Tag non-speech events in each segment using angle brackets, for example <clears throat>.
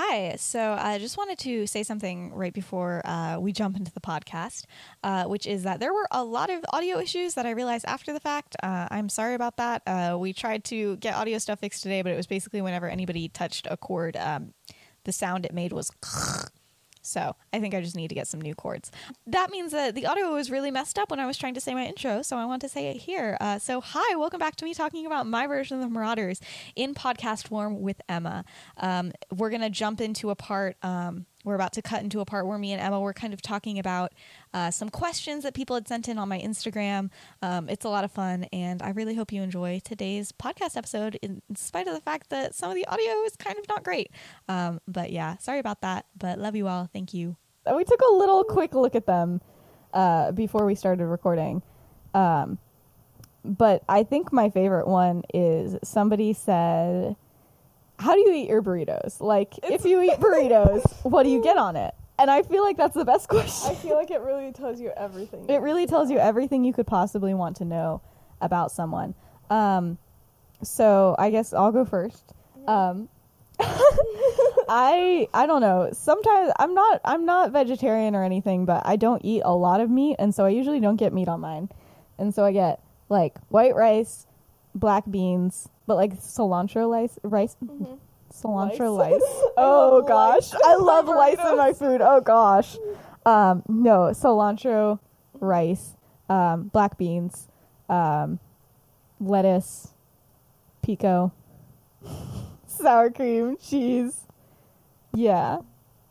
hi. So I just wanted to say something right before uh, we jump into the podcast, uh, which is that there were a lot of audio issues that I realized after the fact. Uh, I'm sorry about that. Uh, we tried to get audio stuff fixed today, but it was basically whenever anybody touched a cord, um, the sound it made was. So I think I just need to get some new cords. That means that the audio was really messed up when I was trying to say my intro, so I want to say it here. Uh, so hi, welcome back to me talking about my version of the Marauders in podcast form with Emma. Um, we're gonna jump into a part. Um, we're about to cut into a part where me and Emma were kind of talking about uh, some questions that people had sent in on my Instagram. Um, it's a lot of fun, and I really hope you enjoy today's podcast episode, in spite of the fact that some of the audio is kind of not great. Um, but yeah, sorry about that, but love you all. Thank you. We took a little quick look at them uh, before we started recording. Um, but I think my favorite one is somebody said, How do you eat your burritos? Like, if you eat <laughs> burritos, what do you get on it? And I feel like that's the best <laughs> question. I feel like it really tells you everything. It really tells you everything you could possibly want to know about someone. Um, so I guess I'll go first. Um, <laughs> I I don't know. Sometimes I'm not I'm not vegetarian or anything, but I don't eat a lot of meat, and so I usually don't get meat on mine. And so I get like white rice, black beans, but like cilantro rice, rice, cilantro Lice. rice. Oh love gosh, lice <laughs> I love my <laughs> lice in my food. Oh gosh, um, no cilantro rice, um, black beans, um, lettuce, pico, <laughs> sour cream, cheese. Yeah,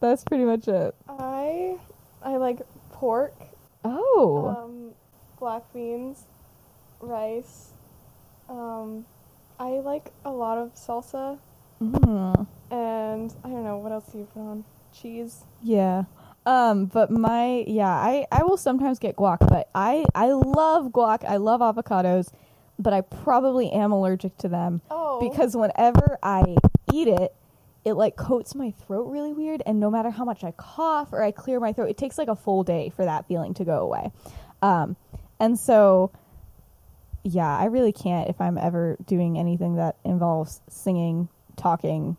that's pretty much it. I I like pork, Oh, um, black beans, rice. Um, I like a lot of salsa, Mm, and I don't know what else do you put on cheese. yeah. Um, but my yeah, I I will sometimes get guac, but I I love guac. I love avocados, but I probably am allergic to them Oh, because whenever I eat it, it like coats my throat really weird, and no matter how much I cough or I clear my throat, it takes like a full day for that feeling to go away. Um, and so, yeah, I really can't if I'm ever doing anything that involves singing, talking,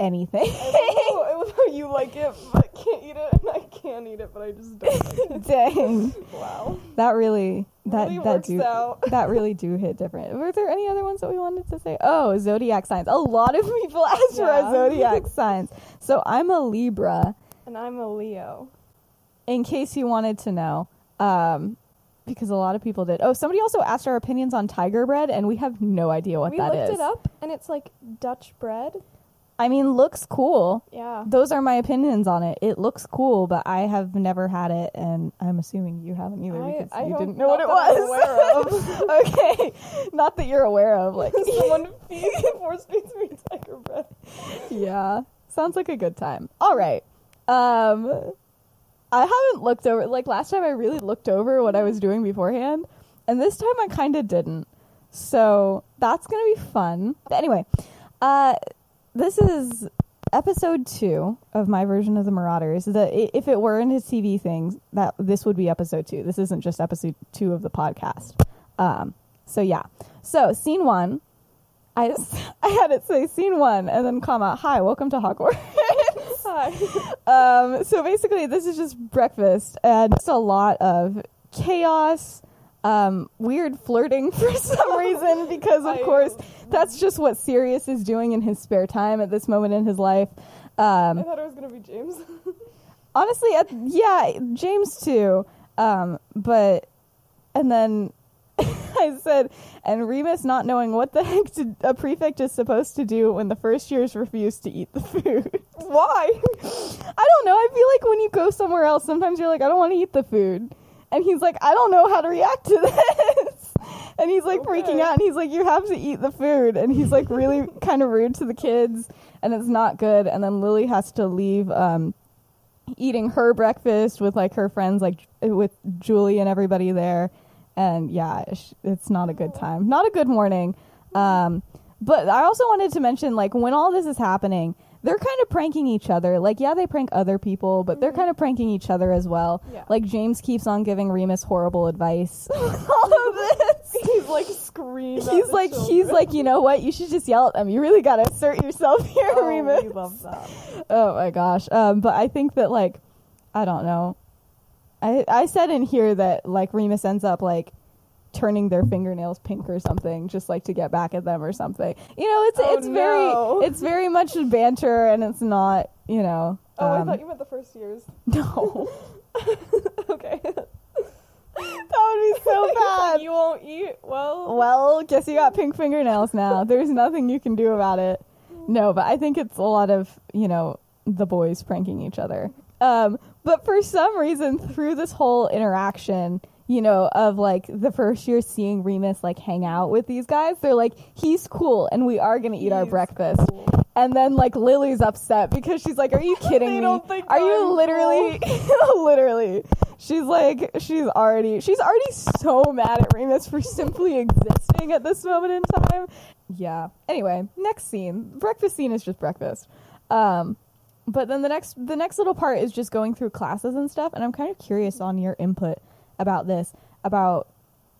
anything. I love how you like it but can't eat it, and I can't eat it but I just don't like it. <laughs> Dang, Wow, that really that really that works do out. <laughs> that really do hit different. Were there any other ones that we wanted to say? Oh, zodiac signs. A lot of people <laughs> ask for Yeah. our zodiac signs. So I'm a Libra, And I'm a Leo. in case you wanted to know. Um, because a lot of people did. Oh, somebody also asked our opinions on tiger bread, and we have no idea what that is. we looked it up, and it's like Dutch bread. I mean, looks cool. Yeah. Those are my opinions on it. It looks cool, but I have never had it, and I'm assuming you haven't either I- because I you didn't know what it not that I'm aware was. <laughs> okay, not that you're aware of. Like, <laughs> Someone <laughs> feeds force feeds me tiger bread. yeah, sounds like a good time. All right. Um, I haven't looked over. Like last time, I really looked over what I was doing beforehand, and this time I kind of didn't. So that's gonna be fun. But anyway, uh, this is episode two of my version of the Marauders. The if it were into TV things, that this would be episode two. This isn't just episode two of the podcast. Um, so yeah. So scene one. I, <laughs> I had it say scene one and then comma hi welcome to Hogwarts. <laughs> <laughs> Um, so basically this is just breakfast and it's a lot of chaos, um, weird flirting <laughs> for some reason because of I- course that's just what Sirius is doing in his spare time at this moment in his life. I Um, thought it was gonna be James. honestly, at, yeah, James too. Um, but and then <laughs> I said, and Remus not knowing what the heck to, a prefect is supposed to do when the first years refuse to eat the food. <laughs> Why? I don't know. I feel like when you go somewhere else, sometimes you're like, I don't want to eat the food. And he's like, I don't know how to react to <laughs> this. And he's like freaking out. And he's like, You have to eat the food. And he's like really kind of rude to the kids. And it's not good. And then Lily has to leave um, eating her breakfast with like her friends, like with Julie and everybody there. And yeah, it's not a good time. Not a good morning. Um, but I also wanted to mention, like, when all this is happening, they're kind of pranking each other. Like, yeah, they prank other people, but they're kind of pranking each other as well. Yeah. Like, James keeps on giving Remus horrible advice. <laughs> all of this. <laughs> He's like scream. at he's like he's like you know what you should just yell at them you really gotta assert yourself here Oh, remus we love that. <laughs> oh my gosh um but i think that like i don't know i i said in here that like remus ends up like turning their fingernails pink or something just like to get back at them or something you know it's Oh, it's no. very <laughs> it's very much banter and it's not you know Oh, I um, thought you meant the first years. <laughs> no <laughs> okay. that would be so bad you won't eat. Well. Well, guess you got pink fingernails now. There's nothing you can do about it. No, but I think it's a lot of, you know, the boys pranking each other. Um, but for some reason, through this whole interaction, you know, of like the first year seeing Remus like hang out with these guys, they're like, he's cool and we are going to eat our breakfast. cool. And then like Lily's upset because she's like, "Are you <laughs> kidding me? don't think Are you literally <laughs> literally?" She's like she's already she's already so mad at Remus for <laughs> simply existing at this moment in time. Yeah. Anyway, next scene. Breakfast scene is just breakfast. Um but then the next the next little part is just going through classes and stuff and I'm kind of curious on your input about this about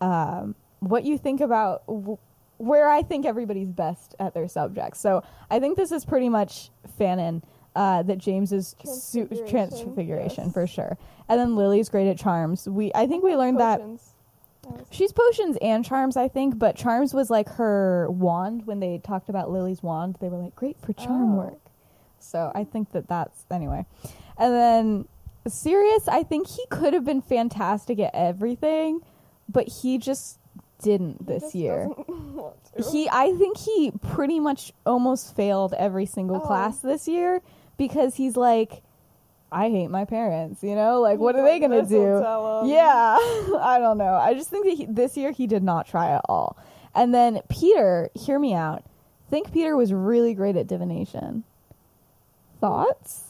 um what you think about w- where I think everybody's best at their subjects. So I think this is pretty much Fanon. Uh, that James is Transfiguration, transfiguration yes. for sure, and then Lily's great at charms. We I think we learned that Potions. That she's potions and charms. I think, but charms was like her wand. When they talked about Lily's wand, they were like great for charm Oh. work. So I think that that's anyway. And then Sirius, I think he could have been fantastic at everything, but he just didn't this just year. <laughs> to. He, I think he pretty much almost failed every single Oh. class this year because he's like, I hate my parents. You know, like what are they gonna do? Yeah, <laughs> I don't know. I just think that he, this year he did not try at all. And then Peter, hear me out. Think Peter was really great at divination. Thoughts?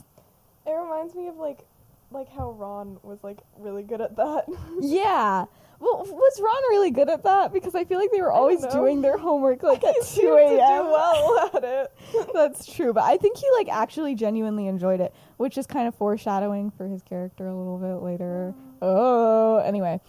It reminds me of like, like how Ron was like really good at that. <laughs> yeah. Well, was Ron really good at that? Because I feel like they were always doing their homework <laughs> like at two seemed to do a.m. well at it. <laughs> That's true, but I think he like actually genuinely enjoyed it, which is kind of foreshadowing for his character a little bit later. Mm. Oh, anyway,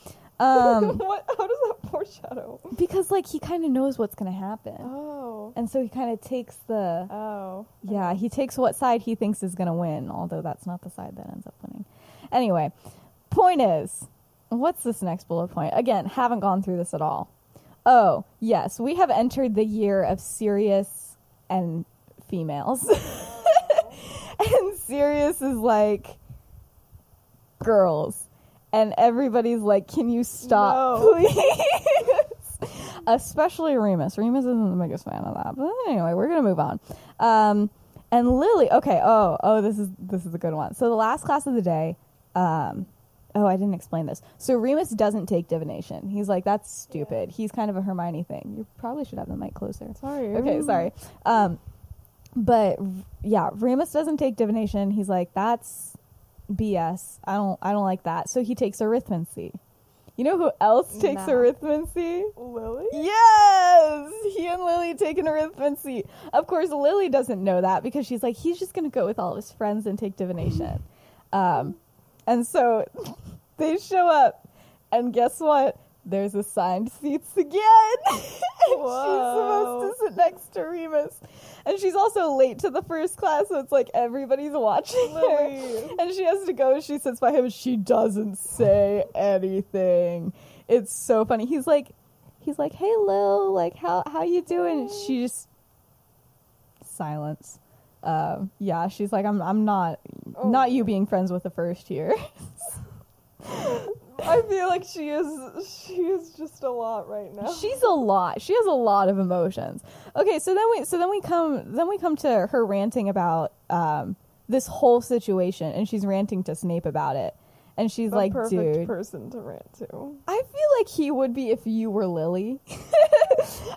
um, <laughs> what? How does that foreshadow? because like he kind of knows what's gonna happen, Oh. and so he kind of takes the Oh. yeah he takes what side he thinks is gonna win, although that's not the side that ends up winning. Anyway, point is, what's this next bullet point? Again, haven't gone through this at all. Oh yes, we have entered the year of Sirius and females. <laughs> and Sirius is like girls. And everybody's like, Can you stop, No. please? <laughs> Especially Remus. Remus isn't the biggest fan of that. But anyway, we're gonna move on. Um and Lily, okay, oh, oh, this is this is a good one. So the last class of the day, um, oh, I didn't explain this. So Remus doesn't take divination. He's like, that's stupid. He's kind of a Hermione thing. You probably should have the mic closer. Sorry. Okay, sorry. Um, but yeah, Remus doesn't take divination. He's like, that's BS. I don't, I don't like that. So he takes arithmancy. You know who else takes Math. arithmancy? Lily. Yes, he and Lily take an arithmancy. Of course, Lily doesn't know that because she's like, he's just gonna go with all his friends and take divination. <laughs> Um, and so <laughs> they show up, and guess what? There's assigned seats again. <laughs> and she's supposed to sit next to Remus. And she's also late to the first class, so it's like everybody's watching her. And she has to go. She sits by him, she doesn't say anything. It's so funny. He's like, he's like, "Hey, Lil, like, how how you doing?" And she just silence. Um, yeah, she's like, "I'm I'm not Oh. not you being friends with the first year." <laughs> I feel like she is. She is just a lot right now. She's a lot. She has a lot of emotions. Okay, so then we so then we come then we come to her ranting about um, this whole situation, and she's ranting to Snape about it, and she's the like, perfect "Dude, person to rant to. I feel like he would be if you were Lily. <laughs>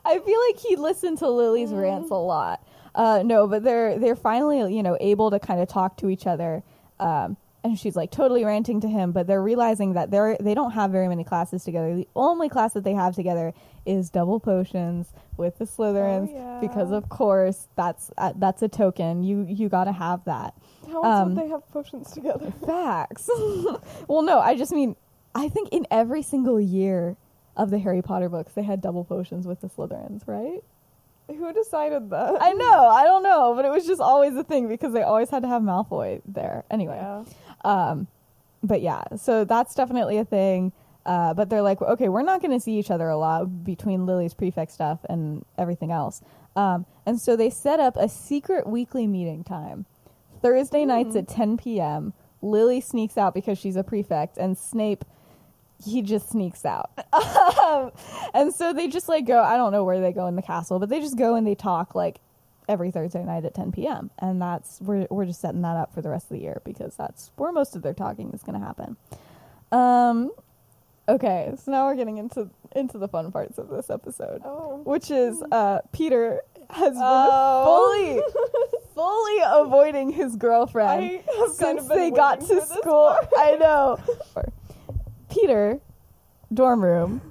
I feel like he'd listen to Lily's rants a lot. Uh, no, but they're they're finally you know able to kind of talk to each other. Um, and she's like totally ranting to him, but they're realizing that they're they don't have very many classes together. The only class that they have together is double potions with the Slytherins Oh, yeah. because of course that's uh, that's a token. You you got to have that. How else Um, would they have potions together? <laughs> Facts. <laughs> well, no, I just mean, I think in every single year of the Harry Potter books, they had double potions with the Slytherins, right? Who decided that? I know, I don't know, but it was just always a thing because they always had to have Malfoy there. Anyway, Yeah. Um, but yeah, so that's definitely a thing. Uh, but they're like, okay, we're not going to see each other a lot between Lily's prefect stuff and everything else. Um, and so they set up a secret weekly meeting time. Thursday nights at 10 p.m. Lily sneaks out because she's a prefect, and Snape, he just sneaks out. <laughs> Um, and so they just like go, I don't know where they go in the castle, but they just go and they talk like every Thursday night at 10 p.m. And that's, we're, we're just setting that up for the rest of the year because that's where most of their talking is going to happen. Um, okay, so now we're getting into into the fun parts of this episode, Oh. which is uh, Peter has been Oh. fully <laughs> fully avoiding his girlfriend have kind since of they got to school. I know. Peter, dorm room.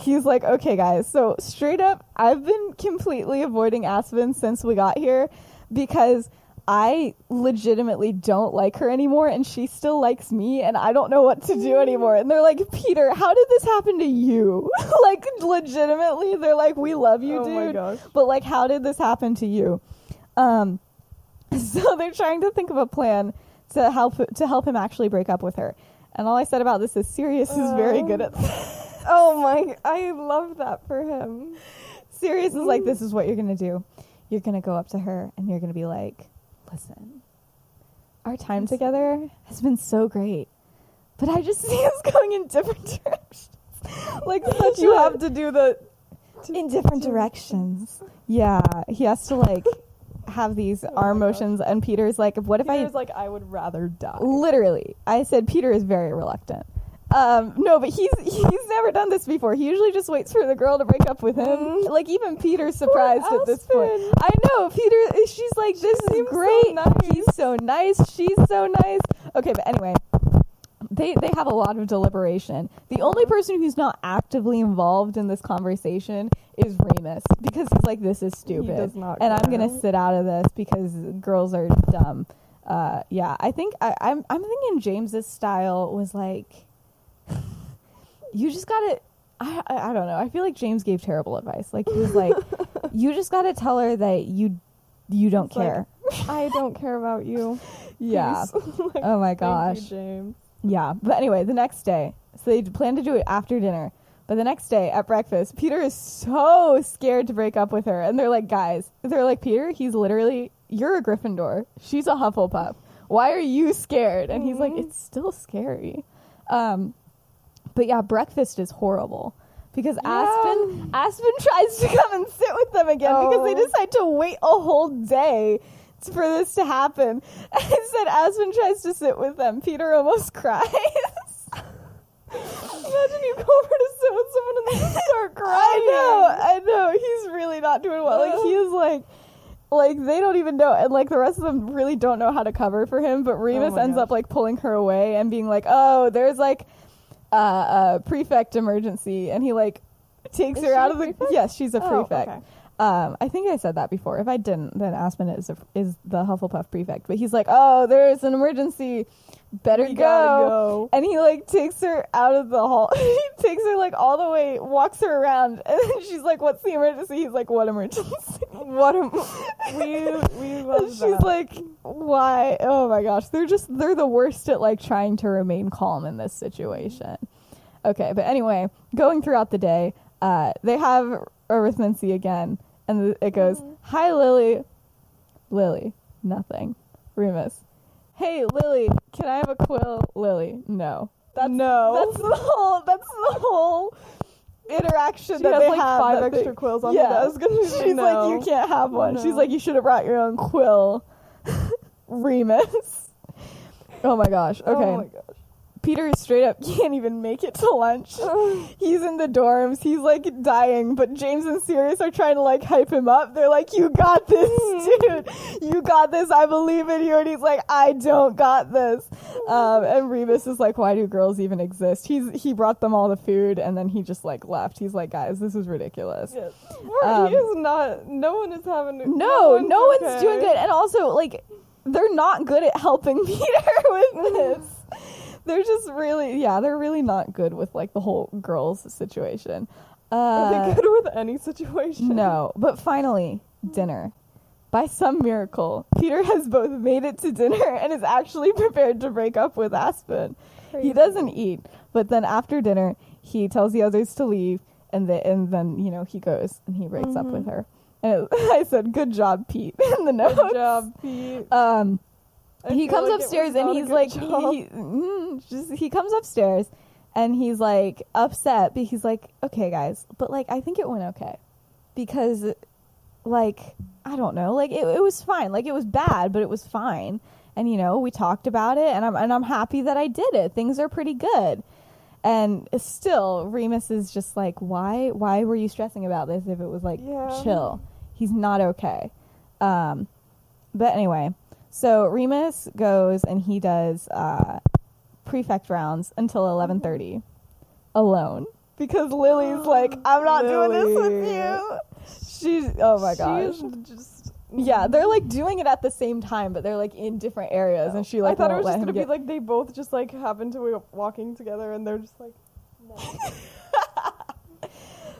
He's like, okay, guys. So straight up, I've been completely avoiding Aspen since we got here because I legitimately don't like her anymore, and she still likes me, and I don't know what to do anymore. And they're like, Peter, how did this happen to you? <laughs> like, legitimately, they're like, we love you, oh dude. my gosh. But like, how did this happen to you? Um, <laughs> so they're trying to think of a plan to help to help him actually break up with her. And all I said about this is Sirius is very good at. <laughs> Oh my! I love that for him. Sirius is like, this is what you're gonna do. You're gonna go up to her and you're gonna be like, listen, our time together has been so great, but I just <laughs> see us going in different directions. like <laughs> such you have to do the in different directions. Yeah, he has to like have these Oh arm gosh. motions, and Peter's like, what if I Peter's like, I would rather die. literally i said peter is very reluctant um no but he's he's never done this before. He usually just waits for the girl to break up with him. Mm. like even peter's surprised at this point. I know peter she's like this is seems so great. nice. he's so nice. She's so nice. Okay but anyway they they have a lot of deliberation. The only person who's not actively involved in this conversation is Remus because he's like, "This is stupid," and I'm gonna sit out of this because girls are dumb. Uh, yeah, I think I, I'm I'm thinking James's style was like, you just gotta. I, I I don't know. I feel like James gave terrible advice. Like he was like, <laughs> you just gotta tell her that you you don't It's like, care. <laughs> I don't care about you. yeah. Like, <laughs> Oh my thank gosh. you, James. Yeah, but anyway, the next day, so they plan to do it after dinner. But the next day at breakfast, Peter is so scared to break up with her, and they're like, "Guys, they're like, Peter, he's literally you're a Gryffindor, she's a Hufflepuff. Why are you scared?" And he's like, Mhm. "It's still scary." Um, but yeah, breakfast is horrible because Aspen Aspen <laughs> tries to come and sit with them again because they Oh. decide to wait a whole day for this to happen. <laughs> I said Aspen tries to sit with them. Peter almost <laughs> cries. Imagine you go over to sit with someone and they start crying. I know, I know. He's really not doing well. Like he is like like they don't even know and like the rest of them really don't know how to cover for him, but Remus oh my ends gosh. up like pulling her away and being like, "Oh, there's like uh, a prefect emergency." And he like takes Is her out of the prefect? Yes, she's a Oh, prefect. okay. Um, I think I said that before. If I didn't, then Aspen is a, is the Hufflepuff prefect. But he's like, "Oh, there's an emergency. Better go." go. And he like takes her out of the hall. <laughs> he takes her like all the way, walks her around, <laughs> and then she's like, "What's the emergency?" He's like, "What emergency?" <laughs> What a we we love And she's that. like, "Why?" Oh my gosh, they're just they're the worst at like trying to remain calm in this situation. Okay, but anyway, going throughout the day, uh, they have arithmancy again, and it goes, Mhm. "Hi, Lily." Lily, nothing. Remus, hey, Lily, can I have a quill? Lily, no. That's No. That's the whole. That's the whole interaction She that has they like have. five extra quills on yeah. the desk. And she's, <laughs> She's like, you can't have one. She's like, you should have brought your own quill. <laughs> Remus. Oh my gosh. Oh okay. Oh my gosh. Peter straight up <laughs> can't even make it to lunch. <laughs> He's in the dorms. He's like dying, but James and Sirius are trying to like hype him up. They're like, "You got this, <laughs> dude. You got this. I believe in you." And he's like, "I don't got this." Um, and Remus is like, "Why do girls even exist?" He's he brought them all the food, and then he just like left. He's like, "Guys, this is ridiculous." Yes. Um, he is not. No one is having. No, no one's okay. doing good. And also, like, they're not good at helping Peter with this. <laughs> they're just really yeah they're really not good with like the whole girls situation Are uh, they good with any situation? no but finally dinner by some miracle peter has both made it to dinner and is actually <laughs> prepared to break up with aspen he doesn't eat but then after dinner he tells the others to leave and, the, and then you know he goes and he breaks up with Mhm. her and <laughs> i said good job pete in the notes Good job, Pete. um I he comes like upstairs and he's like he, he, mm, just he comes upstairs and he's like upset but he's like okay guys but like i think it went okay. Because like i don't know like it, it was fine like it was bad but it was fine. And you know we talked about it and i'm and i'm happy that i did it. Things are pretty good. And still remus is just like why why were you stressing about this if it was like Yeah. chill? He's not okay. Um but anyway so Remus goes and he does uh, prefect rounds until eleven thirty, alone because Lily's <gasps> like, "I'm not doing this with you." She's oh my gosh, just yeah. They're like doing it at the same time, but they're like in different areas, and she like I thought it was just gonna get. be like they both just like happen to be walking together and they're just like, no. <laughs>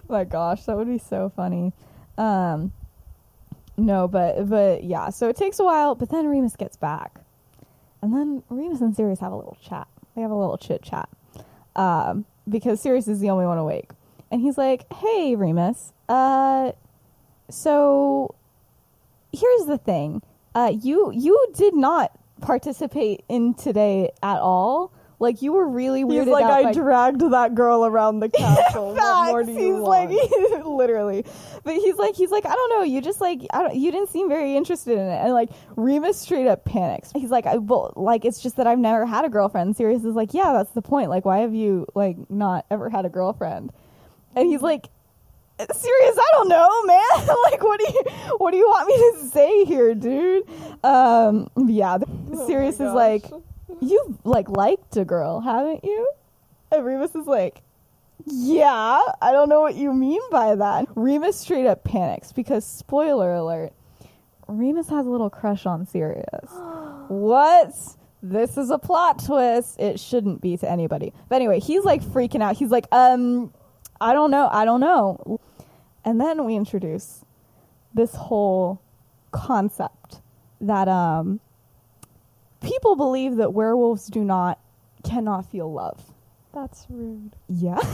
my gosh, that would be so funny. Um, no, but but yeah. So it takes a while, but then Remus gets back, and then Remus and Sirius have a little chat. They have a little chit chat, um, because Sirius is the only one awake, and he's like, "Hey, Remus, uh, so here's the thing. Uh, you you did not participate in today at all. Like you were really weirded He's like, out I by dragged that girl around the <laughs> castle. what more do Facts. you he's like <laughs> literally. But he's like he's like i don't know. You just like I don't, you didn't seem very interested in it. And like remus straight up panics. He's like I, well, like it's just that i've never had a girlfriend. Sirius is like yeah that's the point. Like why have you like not ever had a girlfriend? And he's like Sirius i don't know man. <laughs> Like what do you what do you want me to say here dude? Um yeah. Oh sirius is like. You've like liked a girl, haven't you? And Remus is like, yeah, I don't know what you mean by that. Remus straight up panics because spoiler alert, Remus has a little crush on Sirius. <gasps> what? This is a plot twist. It shouldn't be to anybody. But anyway, he's like freaking out. He's like, um, I don't know, I don't know. And then we introduce this whole concept that um people believe that werewolves do not cannot feel love. That's rude. Yeah. <laughs>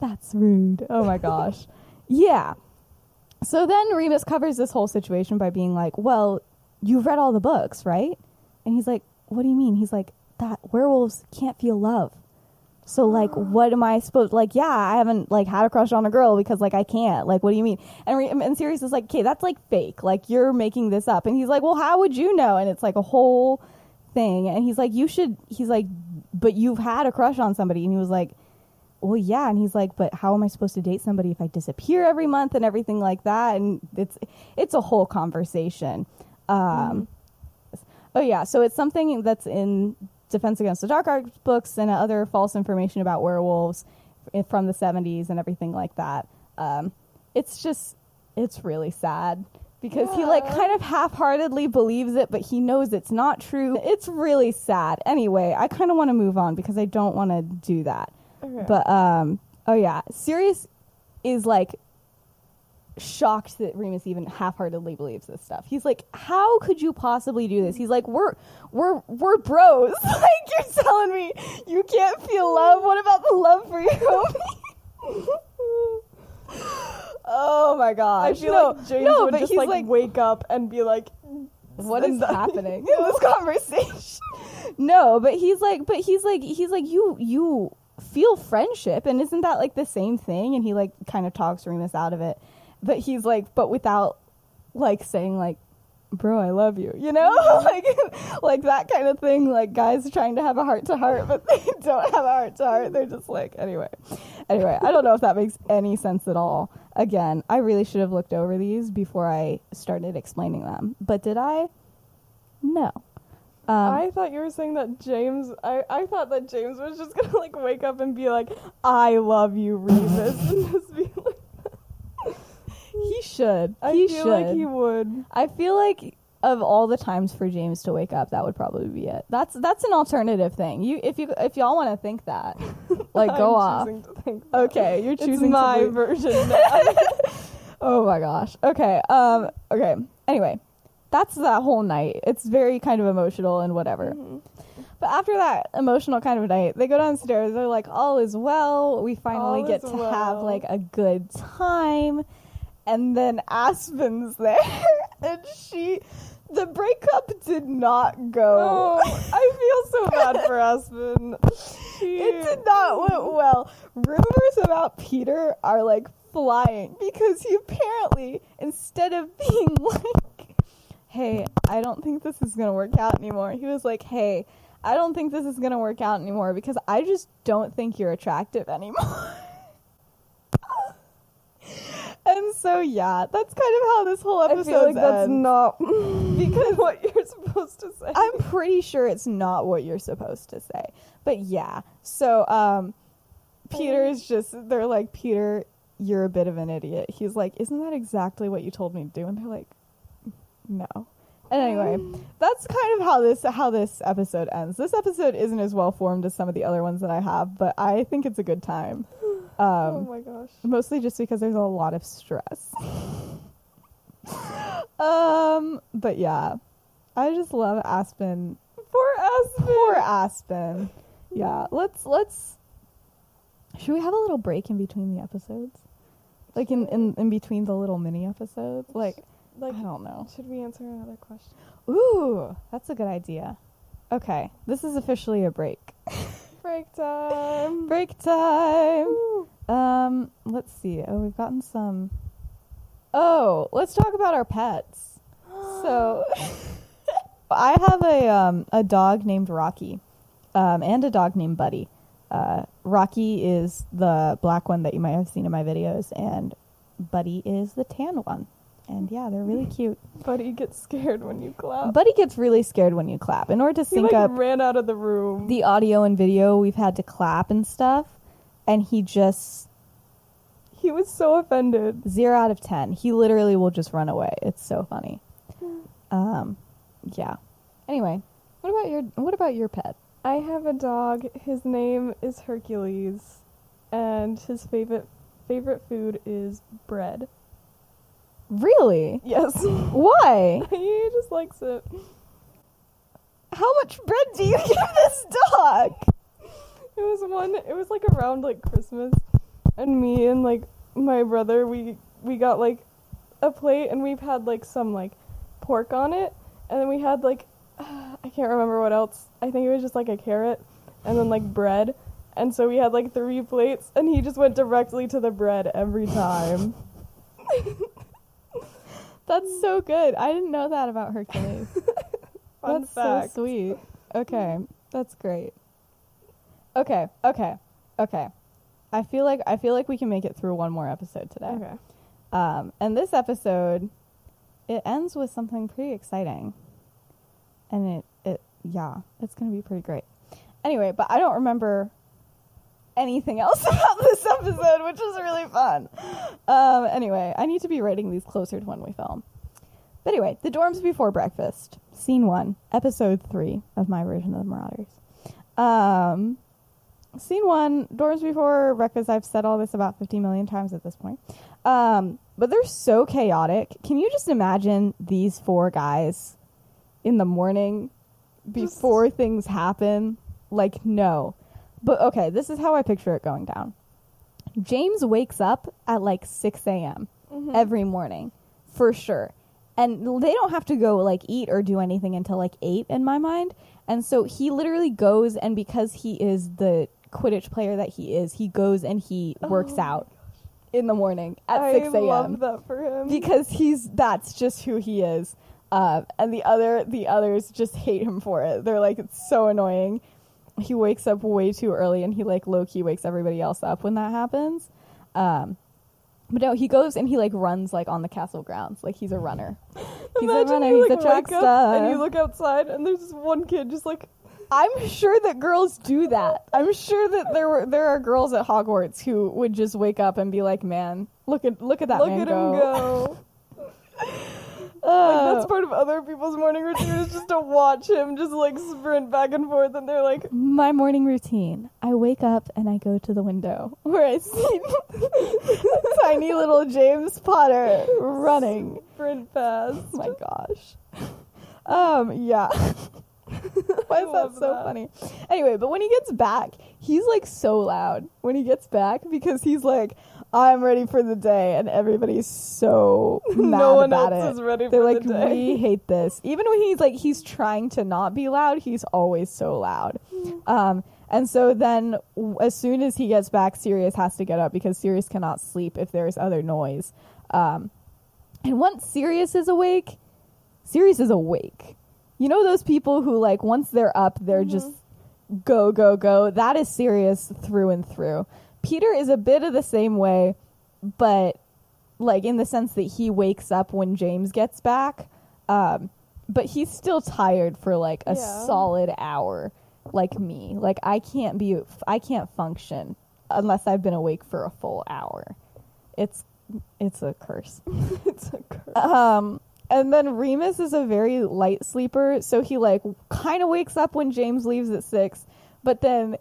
That's rude. Oh my gosh. yeah. So then Remus covers this whole situation by being like, "Well, you've read all the books, right?" And he's like, "What do you mean?" He's like, "That werewolves can't feel love." So like, what am I supposed like? Yeah, I haven't like had a crush on a girl because like I can't. Like, what do you mean? And Re- and Sirius is like, okay, that's like fake. Like you're making this up. And he's like, well, how would you know? And it's like a whole thing. And he's like, you should. He's like, but you've had a crush on somebody. And he was like, well, yeah. And he's like, but how am I supposed to date somebody if I disappear every month and everything like that? And it's it's a whole conversation. Um, Oh yeah, so it's something that's in Defense Against the Dark Arts books and other false information about werewolves from the 70s and everything like that. Um, it's just, it's really sad because he like kind of half-heartedly believes it, but he knows it's not true. It's really sad. Anyway, I kind of want to move on because I don't want to do that. Okay. But um, oh yeah, Sirius is like shocked that Remus even half-heartedly believes this stuff. He's like, "How could you possibly do this?" He's like, "We're we're we're bros. <laughs> like you're telling me you can't feel love. What about the love for your homie?" oh my I feel no, like James no, would but just he's like, like wake up and be like, what is happening <laughs> in this conversation no but he's like but he's like he's like you you feel friendship and isn't that like the same thing and he like kind of talks remus out of it but he's like but without like saying like bro i love you you know? <laughs> Like like that kind of thing. Like guys trying to have a heart to heart but <laughs> they don't have a heart to heart. They're just like anyway. Anyway i don't know if that makes any sense at all. Again i really should have looked over these before i started explaining them. But did i? No. Um, I thought you were saying that James. I, I thought that James was just gonna like wake up and be like, "I love you, Remus," <laughs> and just be he should I feel should like he would. i feel like of all the times for James to wake up, that would probably be it. That's that's an alternative thing. You if you if y'all want to think that, <laughs> like go I'm off. to think that. Okay, you're It's choosing my to be- version <laughs> now. Oh my gosh. Okay. Um. Okay. Anyway, that's that whole night. It's very kind of emotional and whatever. Mhm. But after that emotional kind of night, they go downstairs. They're like, "All is well. We finally All get to have like a good time." And then Aspen's there, <laughs> and she, the breakup did not go. Oh, <laughs> I feel so bad for Aspen. She- It did not went well. Rumors about Peter are like flying because he apparently, instead of being <laughs> like, "Hey, I don't think this is gonna work out anymore," he was like, "Hey, I don't think this is gonna work out anymore because I just don't think you're attractive anymore." And so yeah, that's kind of how this whole episode. I feel like that's ends. not <laughs> because <laughs> what you're supposed to say. I'm pretty sure it's not what you're supposed to say. But yeah. So um Peter's just they're like, Peter, you're a bit of an idiot. He's like, Isn't that exactly what you told me to do? And they're like, No. And anyway, <sighs> that's kind of how this how this episode ends. This episode isn't as well formed as some of the other ones that I have, but I think it's a good time. Oh Um my gosh. mostly just because there's a lot of stress. um, but yeah, I just love Aspen. Poor Aspen. Poor Aspen. Yeah, let's let's. Should we have a little break in between the episodes? Like in, in, in between the little mini episodes? Like, Like, I don't know. should we answer another question? Ooh, that's a good idea. Okay, this is officially a break. <laughs> Break time. Break time. Woo. Um, let's see. Oh, we've gotten some. Oh, let's talk about our pets. <gasps> So, I have a um a dog named Rocky, um, and a dog named Buddy. Uh, Rocky is the black one that you might have seen in my videos, and Buddy is the tan one. And yeah, they're really cute. Buddy gets scared when you clap. Buddy gets really scared when you clap. In order to sync he like up ran out of the room. the audio and video, we've had to clap and stuff, and he just he was so offended. zero out of ten. He literally will just run away. It's so funny. Um, yeah. Anyway, what about your what about your pet? I have a dog. His name is Hercules, and his favorite favorite food is bread. Really? Yes, Why? <laughs> he just likes it. How much bread do you <laughs> give this dog? It was one. It was like around like Christmas, and me and like my brother, we we got like a plate, and we've had like some like pork on it, and then we had like <sighs> I can't remember what else. I think it was just like a carrot, and then like bread, and so we had like three plates, and he just went directly to the bread every time. <laughs> That's so good. I didn't know that about Hercules. <laughs> Fun That's fact. so sweet. Okay, that's great. Okay, okay, okay. I feel like I feel like we can make it through one more episode today. Okay. Um, and this episode, it ends with something pretty exciting. And it, it, yeah, it's gonna be pretty great. Anyway, but I don't remember anything else <laughs> about this episode, which was really fun. Um, anyway, I need to be writing these closer to when we film. But anyway, the dorms before breakfast, scene one, episode three of my version of the Marauders. Um, scene one, dorms before breakfast. I've said all this about 50 million times at this point. Um, but they're so chaotic. Can you just imagine these four guys in the morning before things happen? Like, no. But okay, this is how I picture it going down. James wakes up at like 6 a.m. Mhm. every morning, for sure. And they don't have to go like eat or do anything until like 8 in my mind. And so he literally goes, and because he is the Quidditch player that he is, he goes and he works Oh out in the morning at I 6 a.m love that for him. because he's that's just who he is um, and the other the others just hate him for it they're like it's so annoying he wakes up way too early and he like low-key wakes everybody else up when that happens. Um, but no he goes and he like runs like on the castle grounds. Like he's a runner. He's a Imagine runner. you, he's like, a track star And you look outside, and there's this one kid just like i'm sure that girls do that. I'm sure that there were there are girls at hogwarts who would just wake up and be like man look at look at that look man at go. him go. <laughs> Like that's Uh, part of other people's morning routine is just to watch him just like sprint back and forth, and they're like, my morning routine. I wake up and I go to the window where I see <laughs> tiny little James Potter running. sprint fast. Oh my gosh. Um, yeah. <laughs> Why is that so that. funny? Anyway, but when he gets back, he's like so loud when he gets back because he's like, I'm ready for the day, and everybody's so <laughs> mad no one about else it. is ready They're for like, the day. we <laughs> hate this. Even when he's like, he's trying to not be loud, he's always so loud. Um, and so then, w- as soon as he gets back, Sirius has to get up because Sirius cannot sleep if there's other noise. Um, and once Sirius is awake, Sirius is awake. You know those people who like once they're up, they're just go go go. That is Sirius through and through. Peter is a bit of the same way, but like in the sense that he wakes up when James gets back. Um, but he's still tired for like a Yeah. solid hour, like me. Like I can't be, I can't function unless I've been awake for a full hour. It's, it's a curse. <laughs> it's a curse. Um, and then Remus is a very light sleeper, so he like kind of wakes up when James leaves at six, but then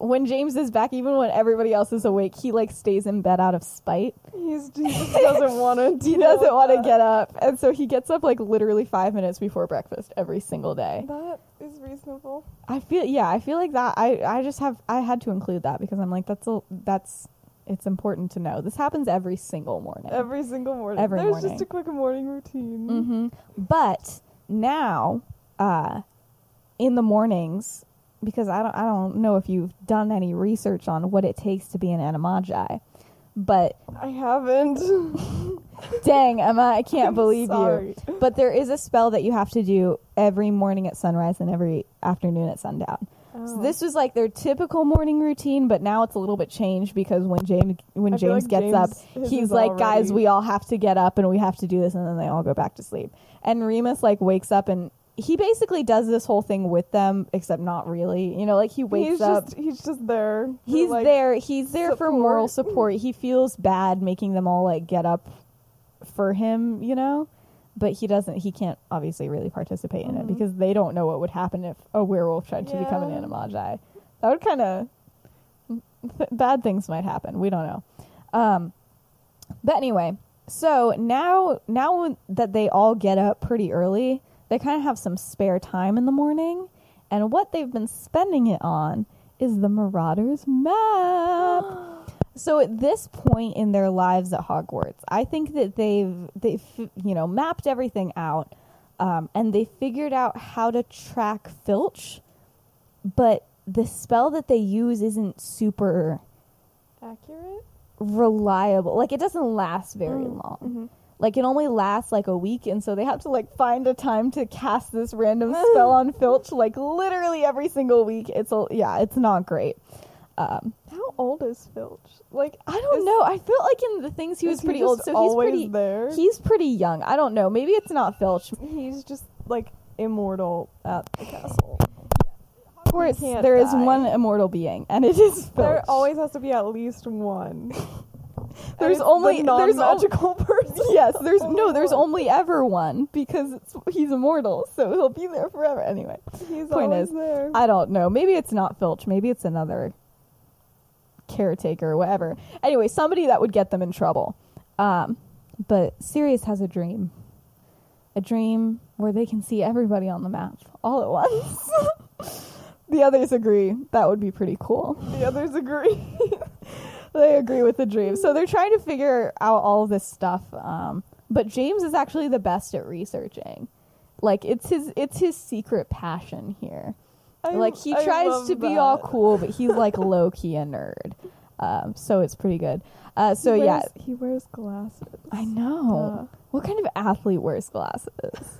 when James is back, even when everybody else is awake, he like stays in bed out of spite. He's, he just doesn't want to. <laughs> He doesn't want to get up, and so he gets up like literally five minutes before breakfast every single day. That is reasonable. I feel yeah, I feel like that. I I just have I had to include that because I'm like that's a that's it's important to know. This happens every single morning. Every single morning. Every There's morning. just a quick morning routine. hmm But now, uh, in the mornings, because I don't, I don't know if you've done any research on what it takes to be an animagi, but I haven't. <laughs> dang, Emma, I can't I'm believe sorry. you. But there is a spell that you have to do every morning at sunrise and every afternoon at sundown. So Oh. this was like their typical morning routine, but now it's a little bit changed because when James when James like gets James- up, he's like, "Guys, we all have to get up and we have to do this," and then they all go back to sleep. And Remus like wakes up and he basically does this whole thing with them, except not really. You know, like he wakes he's up. just he's just there. for, He's like, there. He's there for moral support. <clears throat> support. He feels bad making them all like get up for him, you know? But he doesn't he can't obviously really participate in it Mhm. because they don't know what would happen if a werewolf tried to become an Yeah. animagi. That would kind of <laughs> bad things might happen. We don't know. Um but anyway, so now now that they all get up pretty early, they kind of have some spare time in the morning, and what they've been spending it on is the Marauders map. <gasps> So at this point in their lives at Hogwarts, I think that they've they've you know mapped everything out, um, and they figured out how to track Filch, but the spell that they use isn't super accurate. reliable. Like it doesn't last very Mm, long. mhm. Like it only lasts like a week, and so they have to like find a time to cast this random <laughs> spell on Filch like literally every single week. It's a yeah, it's not great. Um, How old is Filch? Like I don't Is- know. I feel like in the things he was pretty just old, so he's pretty. there. He's pretty young. I don't know. Maybe it's not Filch. he's just like immortal at the castle. Of course, there is one immortal being, and it is Filch. There always has to be at least one. <laughs> There's only- the there's al- non-magical <laughs> person. yes, there's no, there's Only ever one because it's, he's immortal, so he'll be there forever. Anyway. He's point always is, there. I don't know. Maybe it's not Filch. Maybe it's another caretaker or whatever. Anyway, somebody that would get them in trouble. Um, but Sirius has a dream. A dream where they can see everybody on the map all at once. <laughs> the others agree that would be pretty cool. the others agree. <laughs> They agree with the dream. So they're trying to figure out all this stuff. Um, but James is actually the best at researching. Like it's his it's his secret passion here. I- like he I tries to be all cool, but he's like <laughs> low key a nerd. Um, so it's pretty good. Uh, so He yeah, he wears glasses. I know. Uh, What kind of athlete wears glasses? <laughs>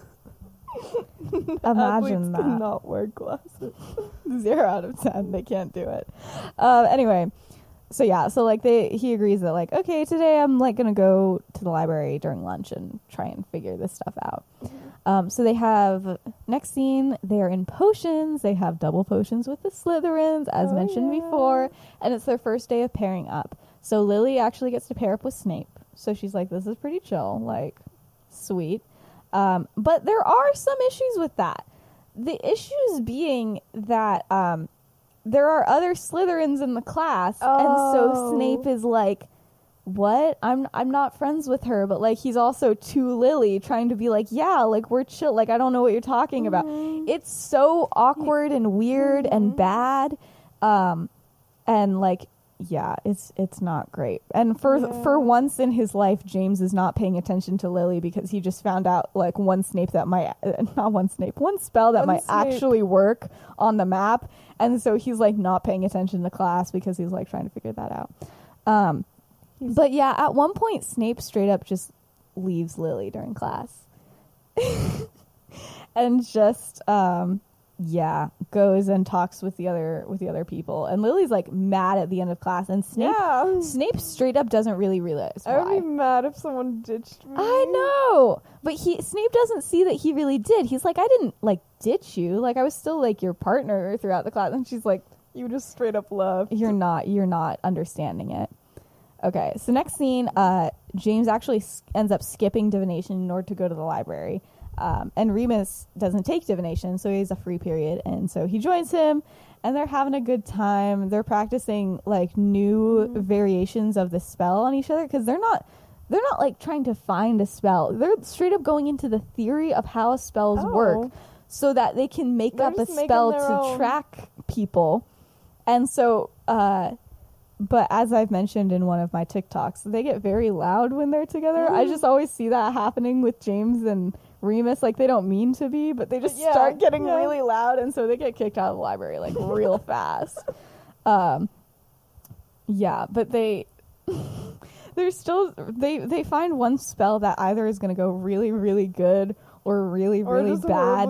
Imagine that. Not wear glasses. <laughs> Zero out of ten. They can't do it. Um, anyway, so yeah, so like they he agrees that like okay today I'm like gonna go to the library during lunch and try and figure this stuff out. Um, so they have next scene they're in potions. They have double potions with the Slytherins as Oh, mentioned yeah. before, and it's their first day of pairing up. So Lily actually gets to pair up with Snape. So she's like, this is pretty chill, like sweet. Um, but there are some issues with that. The issues being that um, there are other Slytherins in the class, and so Oh. Snape is like, "What? I'm I'm not friends with her." But like, he's also to Lily, trying to be like, "Yeah, like we're chill. Like I don't know what you're talking about." Mhm. It's so awkward and weird and Mhm. bad, um, and like, yeah, it's it's not great. And for Yeah. for once in his life, James is not paying attention to Lily because he just found out like one Snape that might <laughs> not one Snape, one spell that One might Snape. actually work on the map, and so he's like not paying attention to class because he's like trying to figure that out. Um, but yeah, at one point, Snape straight up just leaves Lily during class, <laughs> and just um, yeah, goes and talks with the other with the other people. And Lily's like mad at the end of class, and Snape yeah. Snape straight up doesn't really realize I would be mad if someone ditched me. I know, but he Snape doesn't see that he really did. He's like, I didn't like ditch you. Like I was still like your partner throughout the class. And she's like, You just straight up love you're not you're not understanding it okay so next scene uh james actually ends up skipping divination in order to go to the library um, and remus doesn't take divination so he has a free period and so he joins him and they're having a good time they're practicing like new Mhm. variations of the spell on each other because they're not they're not like trying to find a spell they're straight up going into the theory of how spells work Oh. so that they can make They're up a spell to own. track people. And so, uh, but as I've mentioned in one of my TikToks, they get very loud when they're together. I Mhm. just always see that happening with James and Remus. Like they don't mean to be, but they just Yeah, start getting yeah. really loud, and so they get kicked out of the library like real <laughs> fast. Um, yeah, but they. <laughs> They're still they they find one spell that either is going to go really really good or really Or really bad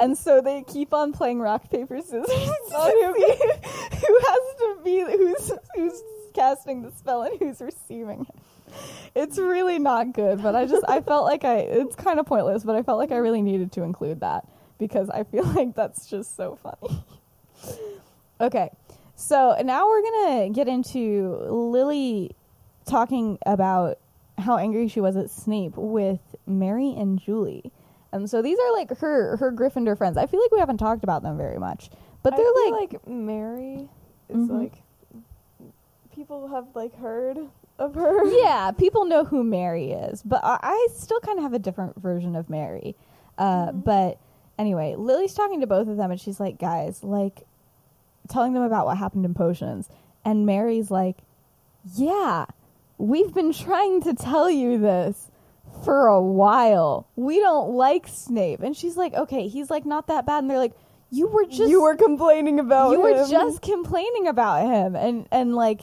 and so they keep on playing rock paper scissors <laughs> who- who has to be who's who's casting the spell and who's receiving it. It's really not good, but I just I felt like I it's kind of pointless, but I felt like I really needed to include that because I feel <laughs> like that's just so funny. okay. So now we're going to get into Lily talking about how angry she was at Snape with Mary and Julie. And so these are like her her Gryffindor friends. I feel like we haven't talked about them very much, but they're like, like Mary is Mhm. like people have like heard of her. <laughs> yeah, people know who Mary is, but I, I still kind of have a different version of Mary. Uh, Mhm. But anyway, Lily's talking to both of them, and she's like, guys, like, telling them about what happened in potions, and Mary's like, yeah, we've been trying to tell you this for a while. We don't like Snape, and she's like, okay, he's like not that bad, and they're like. You were just you were complaining about you were him. just complaining about him and and like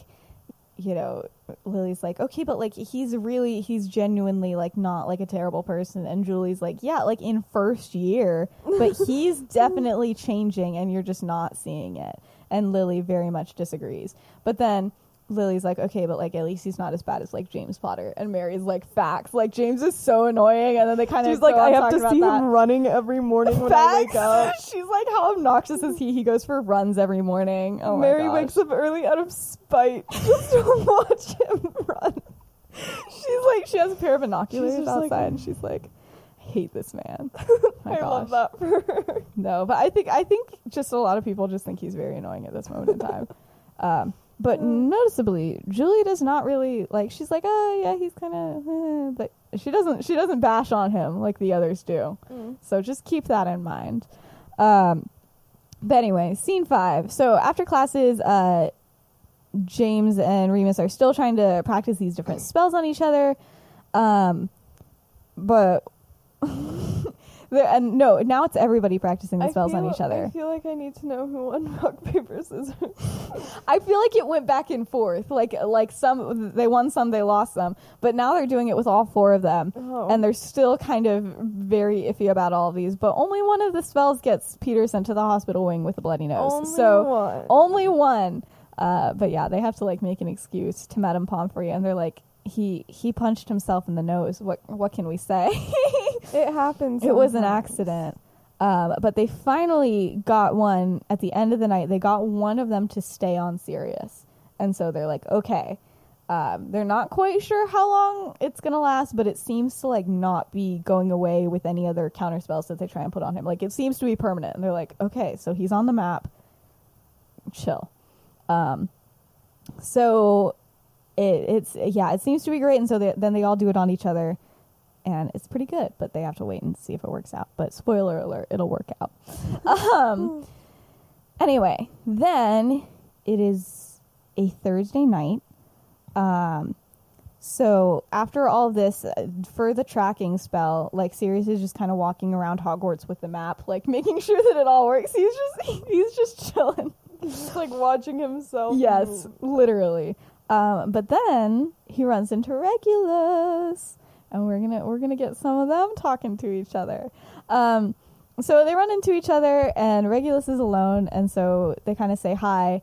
you know lily's like okay but like he's really he's genuinely like not like a terrible person. And julie's like yeah like in first year but <laughs> he's definitely changing and you're just not seeing it. And lily very much disagrees. But then lily's like okay but like at least he's not as bad as like james potter and mary's like facts like james is so annoying and then they kind of She's like, I have to see him running every morning when I wake up. <laughs> She's like, how obnoxious is he? He goes for runs every morning. Oh my Mary gosh. wakes up early out of spite <laughs> just to watch him run. She's like, she has a pair of binoculars outside, like- and she's like, I hate this man. <laughs> My I love that for her. No, but I think I think just a lot of people just think he's very annoying at this moment in time. Um, but noticeably, Julie does not really like. She's like, oh yeah, he's kind of, eh, but she doesn't. She doesn't bash on him like the others do. So just keep that in mind. Um, but anyway, scene five. So after classes, uh, James and Remus are still trying to practice these different spells on each other. Um, but <laughs> there- and no, now it's everybody practicing the spells on feel- each other. I feel like I need to know who won rock paper scissors. <laughs> I feel like it went back and forth. Like like some they won some, they lost some. But now they're doing it with all four of them. Oh. And they're still kind of very iffy about all of these. But only one of the spells gets Peter sent to the hospital wing with a bloody nose. Only so one. only one. Uh, but yeah, they have to like make an excuse to Madame Pomfrey, and they're like, he he punched himself in the nose. What what can we say? <laughs> it happens. it was an accident. Um, but they finally got one at the end of the night. They got one of them to stay on Sirius, and so they're like, okay. Um, they're not quite sure how long it's gonna last, but it seems to like not be going away with any other counter spells that they try and put on him. Like it seems to be permanent, and they're like, okay, so he's on the map. Chill. Um, so it, it's yeah, it seems to be great, and so they, then they all do it on each other, and it's pretty good. But they have to wait and see if it works out. But spoiler alert, it'll work out. <laughs> um, anyway, then it is a Thursday night. Um, so after all this, uh, for the tracking spell, like Sirius is just kind of walking around Hogwarts with the map, like <laughs> making sure that it all works. He's just <laughs> he's just chilling. Just like watching himself. Yes, move. literally. Um, but then he runs into Regulus, and we're gonna we're gonna get some of them talking to each other. Um, so they run into each other, and Regulus is alone, and so they kind of say hi,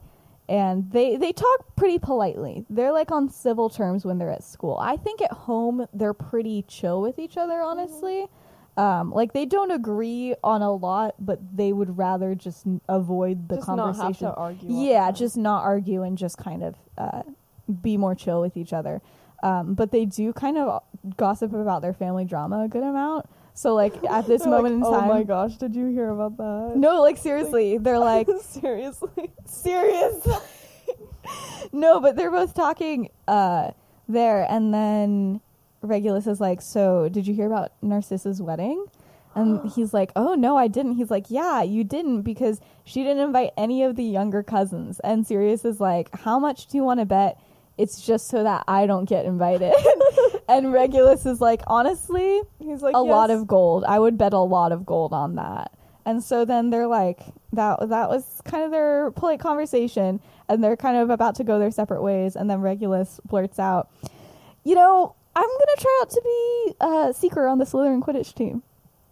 and they they talk pretty politely. They're like on civil terms when they're at school. I think at home they're pretty chill with each other, honestly. Um, like they don't agree on a lot, but they would rather just n- avoid the Just not have conversation. to argue. Yeah, just not argue and just kind of uh, be more chill with each other. Um, but they do kind of gossip about their family drama a good amount. So like at this <laughs> moment like, in time, Oh my gosh, did you hear about that? no, like seriously, they're like <laughs> seriously. serious. no, but they're both talking uh, there, and then Regulus is like, "So, did you hear about Narcissa's wedding?" And <gasps> he's like, "Oh no, I didn't." He's like, "Yeah, you didn't because she didn't invite any of the younger cousins." And Sirius is like, "How much do you want to bet? It's just so that I don't get invited." <laughs> and Regulus is like, "Honestly, He's like a lot of gold. I would bet a lot of gold on that. And so then they're like that that was kind of their polite conversation and they're kind of about to go their separate ways and then Regulus blurts out, "You know, I'm going to try out to be a seeker on the Slytherin Quidditch team."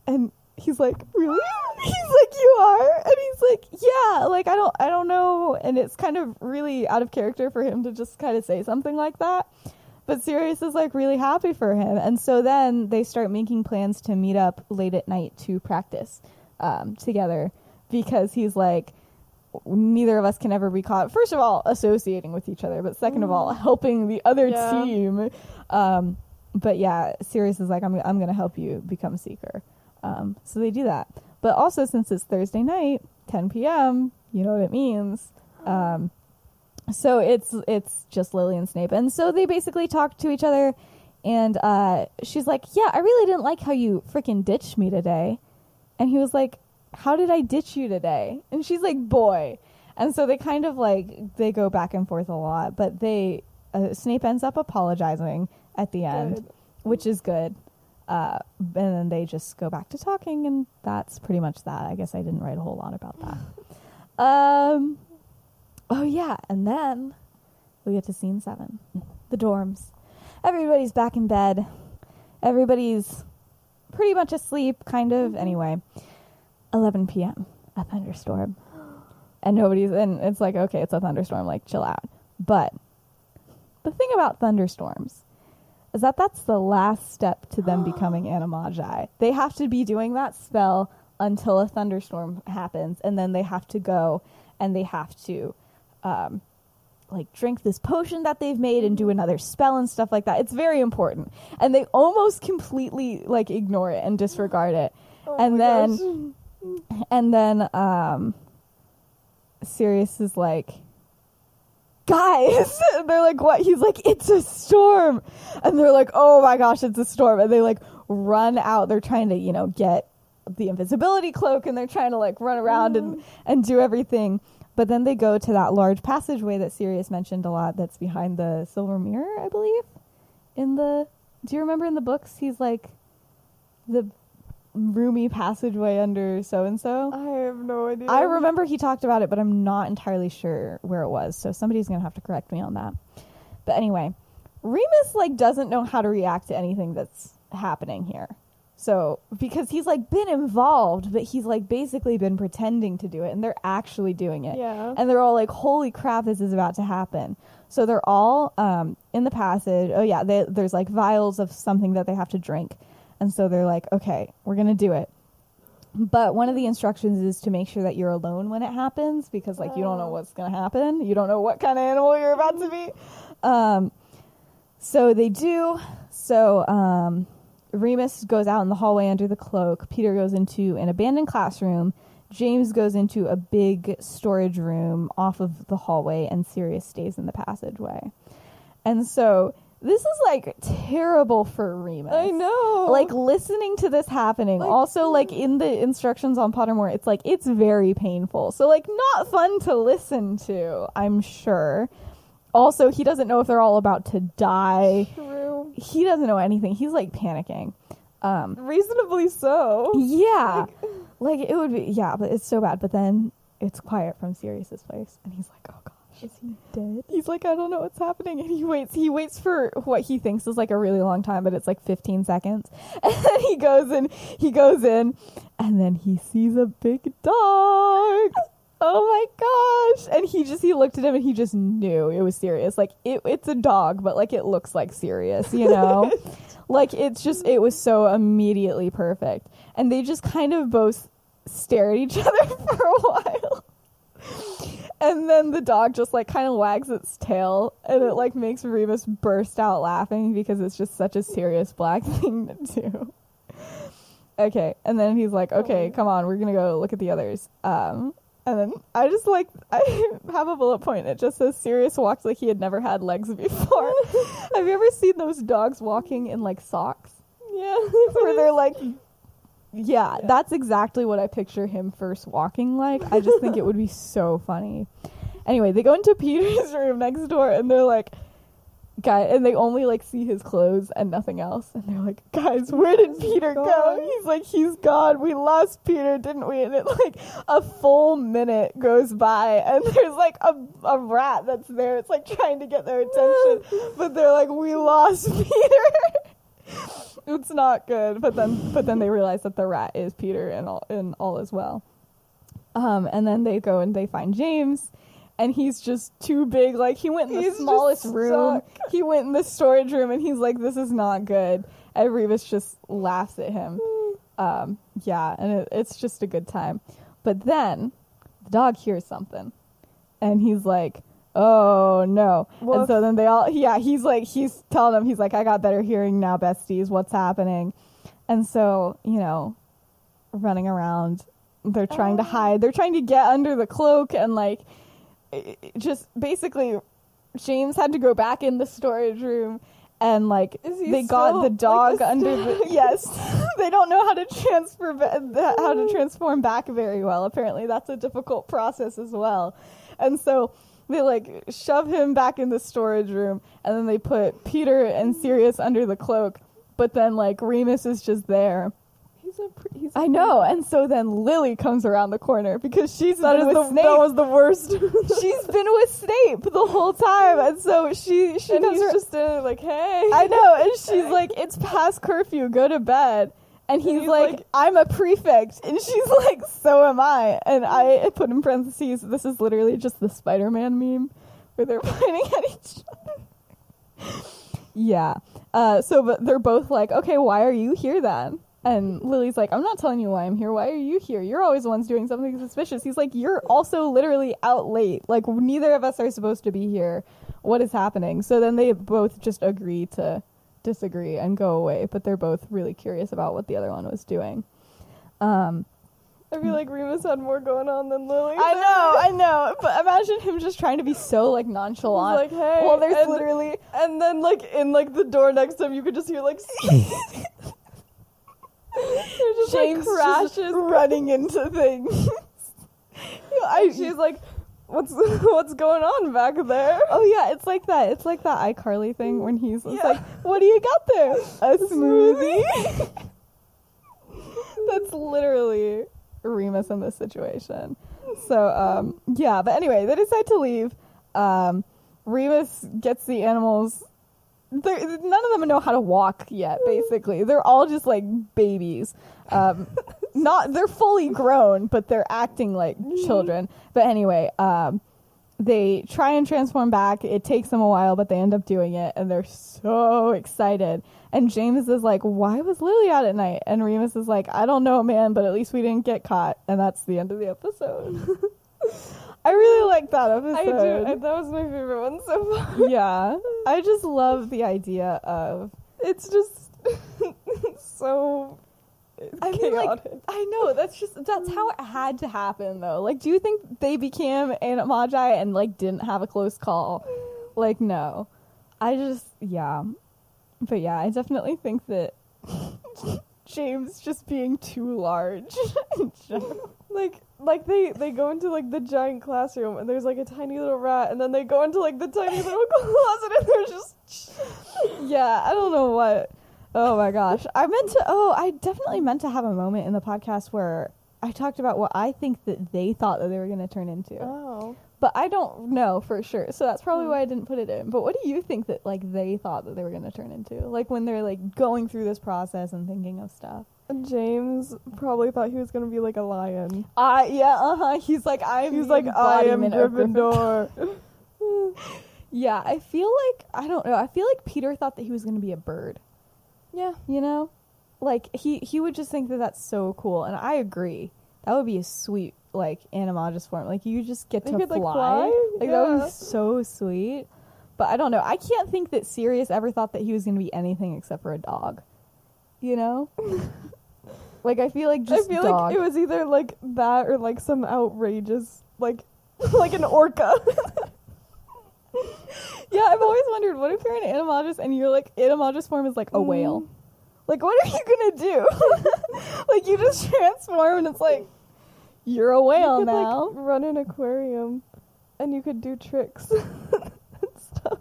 And he's like, "Really?" <laughs> he's like, "You are?" And he's like, "Yeah, like I don't I don't know." And it's kind of really out of character for him to just kind of say something like that. But Sirius is like really happy for him. And so then they start making plans to meet up late at night to practice um, together because he's like, neither of us can ever be caught, first of all, associating with each other, but second of all, helping the other Yeah. team. Um, but yeah, Sirius is like, I'm, I'm going to help you become Seeker. Um, so they do that. But also, since it's Thursday night, 10 p.m., you know what it means. Um, so it's it's just Lily and Snape, and so they basically talk to each other, and uh, she's like, "Yeah, I really didn't like how you freaking ditched me today," and he was like, "How did I ditch you today?" And she's like, "Boy," and so they kind of like they go back and forth a lot, but they uh, Snape ends up apologizing at the end, Good. which is good. Uh, and then they just go back to talking, and that's pretty much that. I guess I didn't write a whole lot about that. <laughs> Um, oh yeah, and then we get to scene seven, the dorms. Everybody's back in bed. Everybody's pretty much asleep, kind of. Anyway, 11 p.m. A thunderstorm, and nobody's. And it's like, okay, it's a thunderstorm. Like, chill out. But the thing about thunderstorms is that that's the last step to them becoming <gasps> animagi. They have to be doing that spell until a thunderstorm happens, and then they have to go and they have to, um, like drink this potion that they've made and do another spell and stuff like that. It's very important, and they almost completely like ignore it and disregard it, Oh and then gosh. and then um, Sirius is like, guys, <laughs> they're like, what? He's like, it's a storm, and they're like, oh my gosh, it's a storm, and they like run out. They're trying to, you know, get the invisibility cloak, and they're trying to like run around and mm-hmm. and do everything. But then they go to that large passageway that Sirius mentioned a lot. That's behind the silver mirror, I believe. In the, do you remember in the books? He's like, the roomy passageway under so and so. I have no idea. I remember he talked about it, but I'm not entirely sure where it was. So somebody's gonna have to correct me on that. But anyway, Remus like doesn't know how to react to anything that's happening here. So because he's like been involved, but he's like basically been pretending to do it, and they're actually doing it. Yeah. And they're all like, "Holy crap, this is about to happen!" So they're all um, in the passage. Oh yeah, they, there's like vials of something that they have to drink, and so they're like, "Okay, we're gonna do it." But one of the instructions is to make sure that you're alone when it happens because like you don't know Oh. what's gonna happen. You don't know what kind of animal you're about to be. Um, So they do. So um, Remus goes out in the hallway under the cloak. Peter goes into an abandoned classroom. James goes into a big storage room off of the hallway, and Sirius stays in the passageway. And so this is like terrible for Remus. I know. Like listening to this happening. Like- also, like in the instructions on Pottermore, it's like it's very painful. So like not fun to listen to. I'm sure. Also, he doesn't know if they're all about to die. True. He doesn't know anything. He's like panicking. Um, Reasonably so. yeah, like it would be. Yeah, but it's so bad. But then it's quiet from Sirius's place, and he's like, "Oh gosh, Is he dead? He's like, I don't know what's happening, and he waits. He waits for what he thinks is like a really long time, but it's like 15 seconds. <laughs> And then he goes in. He goes in, and then he sees a big dog. Oh my gosh! And he just he looked at him and he just knew it was Sirius. Like it, it's a dog, but like it looks like Sirius, you <laughs> know. like it's just it was so immediately perfect, and they just kind of both stare at each <laughs> other for a while. And then the dog just like kind of wags its tail and it like makes Remus burst out laughing because it's just such a Sirius Black <laughs> thing to do. Okay, and then he's like, "Okay, come on, we're going to go look at the others." Um and then I just like <laughs> I have a bullet point. It just says Sirius walks like he had never had legs before. <laughs> have you ever seen those dogs walking in like socks? Yeah. Where they're like yeah, that's exactly what I picture him first walking like. I just think it would be <laughs> so funny. Anyway, they go into Peter's <laughs> room next door and they're like, guy, and they only like see his clothes and nothing else. And they're like, guys, where did Peter go? He's like, he's gone. We lost Peter, didn't we? And it like a full minute goes by and <laughs> there's like a, a rat that's there. It's like trying to get their attention, but they're like, we lost Peter. It's not good. But then, but then they realize that the rat is Peter and all and all as well. Um, and then they go and they find James, and he's just too big. Like he went in the He's smallest room. He went in the storage room, and he's like, "This is not good." And Remus just laughs at him. Um, yeah, and it, it's just a good time. But then the dog hears something, and he's like, "Oh no!" And so then they all, yeah, he's like, he's telling them, he's like, "I got better hearing now, besties. What's happening?" And so you know, running around, they're trying to Oh. hide. They're trying to get under the cloak, and like, just basically, James had to go back in the storage room. And like they got the dog a under the <laughs> yes, <laughs> they don't know how to transfer how to transform back very well. Apparently, that's a difficult process as well. And so they like shove him back in the storage room, and then they put Peter and Sirius under the cloak. But then like Remus is just there. He's a. Pre- he's I know. And so then Lily comes around the corner because she's That been is with the. Snape. That was the worst. <laughs> she's been with Snape the whole time, and so she she and comes he's ar- just like, hey. I know, and she's <laughs> like, "It's past curfew. Go to bed." And he's, he's like, like- "I'm a prefect," and she's <laughs> like, "So am I." And I put in parentheses, "This is literally just the Spider-Man meme where they're <laughs> pointing at each other." yeah. Uh, so, but they're both like, "Okay, why are you here then?" And Lily's like, "I'm not telling you why I'm here. Why are you here? You're always the ones doing something suspicious." He's like, "You're also literally out late. Like neither of us are supposed to be here. What is happening?" So then they both just agree to disagree and go away, but they're both really curious about what the other one was doing. Um, I feel like Remus had more going on than Lily. I know, I know, but imagine him just trying to be so like He's nonchalant. like, hey. well, there's and, literally and then like in like the door next to him, you could just hear like. <laughs> Just, James like, crashes. running into things. <laughs> I, she's like, "What's <laughs> what's going on back there?" oh yeah, it's like that. It's like that iCarly thing when he's Yeah. like, "What do you got there? A smoothie." <laughs> That's literally Remus in this situation. So um, yeah, but anyway, they decide to leave. Um, Remus gets the animals. They're, none of them know how to walk yet. Basically, they're all just like babies. Um, <laughs> not they're fully grown, but they're acting like children. But anyway, um, they try and transform back. It takes them a while, but they end up doing it, and they're so excited. And James is like, "Why was Lily out at night?" And Remus is like, "I don't know, man, but at least we didn't get caught." And that's the end of the episode. <laughs> I really like that episode. I do. that was my favorite one so far. <laughs> yeah, I just love the idea of. It's just <laughs> so I mean, like. I know that's just that's how it had to happen, though. Like, do you think they became Animagi and like didn't have a close call? Like, no. I just, yeah, but yeah, I definitely think that <laughs> James just being too large. <laughs> like like they they go into like the giant classroom and there's like a tiny little rat and then they go into like the tiny little <laughs> closet and there's just yeah, I don't know what. Oh my gosh. I meant to oh, I definitely meant to have a moment in the podcast where I talked about what I think that they thought that they were going to turn into. oh But I don't know for sure. So that's probably Hmm. why I didn't put it in. But what do you think that like they thought that they were going to turn into? Like when they're like going through this process and thinking of stuff. James probably thought he was gonna be like a lion. Uh yeah, uh-huh. He's like I'm He's like I am Gryffindor. <laughs> <laughs> Yeah, I feel like I don't know. I feel like Peter thought that he was going to be a bird. Yeah. you know like he he would just think that that's so cool and i agree that would be a sweet like animagus form like you just get to could, fly, like, fly? like that was so sweet but i don't know i can't think that sirius ever thought that he was going to be anything except for a dog you know <laughs> like i feel like just I feel dog. like it was either like that or like some outrageous like <laughs> like an orca. <laughs> <laughs> yeah i've always wondered what if you're an animagus and your like animagus form is like a whale Mm. like what are you gonna do <laughs> like you just transform and it's like you're a whale you could now like run an aquarium and you could do tricks <laughs> and stuff.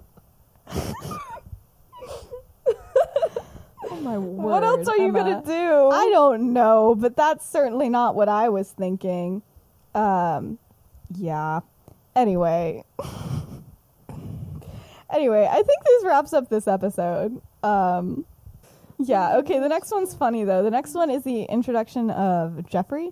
Oh my word. what else are you gonna do? I don't know, but that's certainly not what I was thinking. Um, yeah. Anyway. Anyway, I think this wraps up this episode. Um, yeah, okay, the next one's funny though. The next one is the introduction of Jeffrey.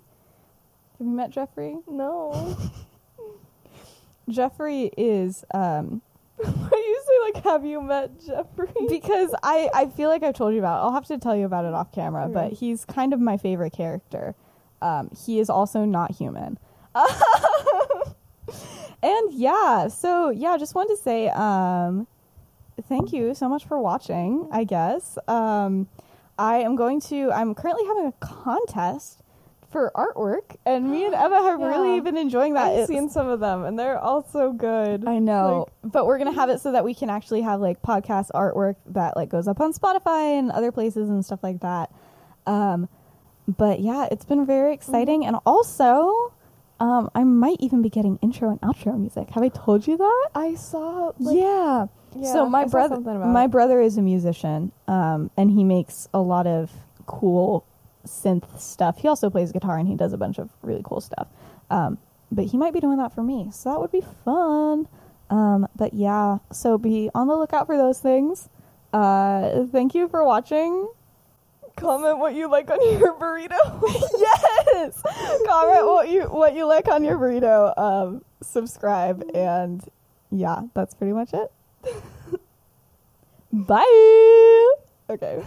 Have you met Jeffrey? No. <laughs> Jeffrey is um Why you say like have you met Jeffrey? because I, I feel like I've told you about it. I'll have to tell you about it off camera, Okay. but he's kind of my favorite character. Um, he is also not human. <laughs> and yeah, so yeah, just wanted to say um, thank you so much for watching, I guess. Um, I am going to, I'm currently having a contest for artwork, and me and <gasps> Emma have really been enjoying that. I've It's- seen some of them and they're all so good. I know, but we're gonna have it so that we can actually have like podcast artwork that like goes up on Spotify and other places and stuff like that. Um, but yeah, it's been very exciting, and also, um, I might even be getting intro and outro music. Have I told you that? I saw like yeah. yeah, So my brother, my brother is a musician, um, and he makes a lot of cool synth stuff. He also plays guitar, and he does a bunch of really cool stuff. Um, but he might be doing that for me, so that would be fun. Um, but yeah, so be on the lookout for those things. Uh, thank you for watching. Comment what you like on <laughs> your burrito. <laughs> yes, comment what you what you like on your burrito. Um, subscribe, and yeah, that's pretty much it. <laughs> Bye. Okay.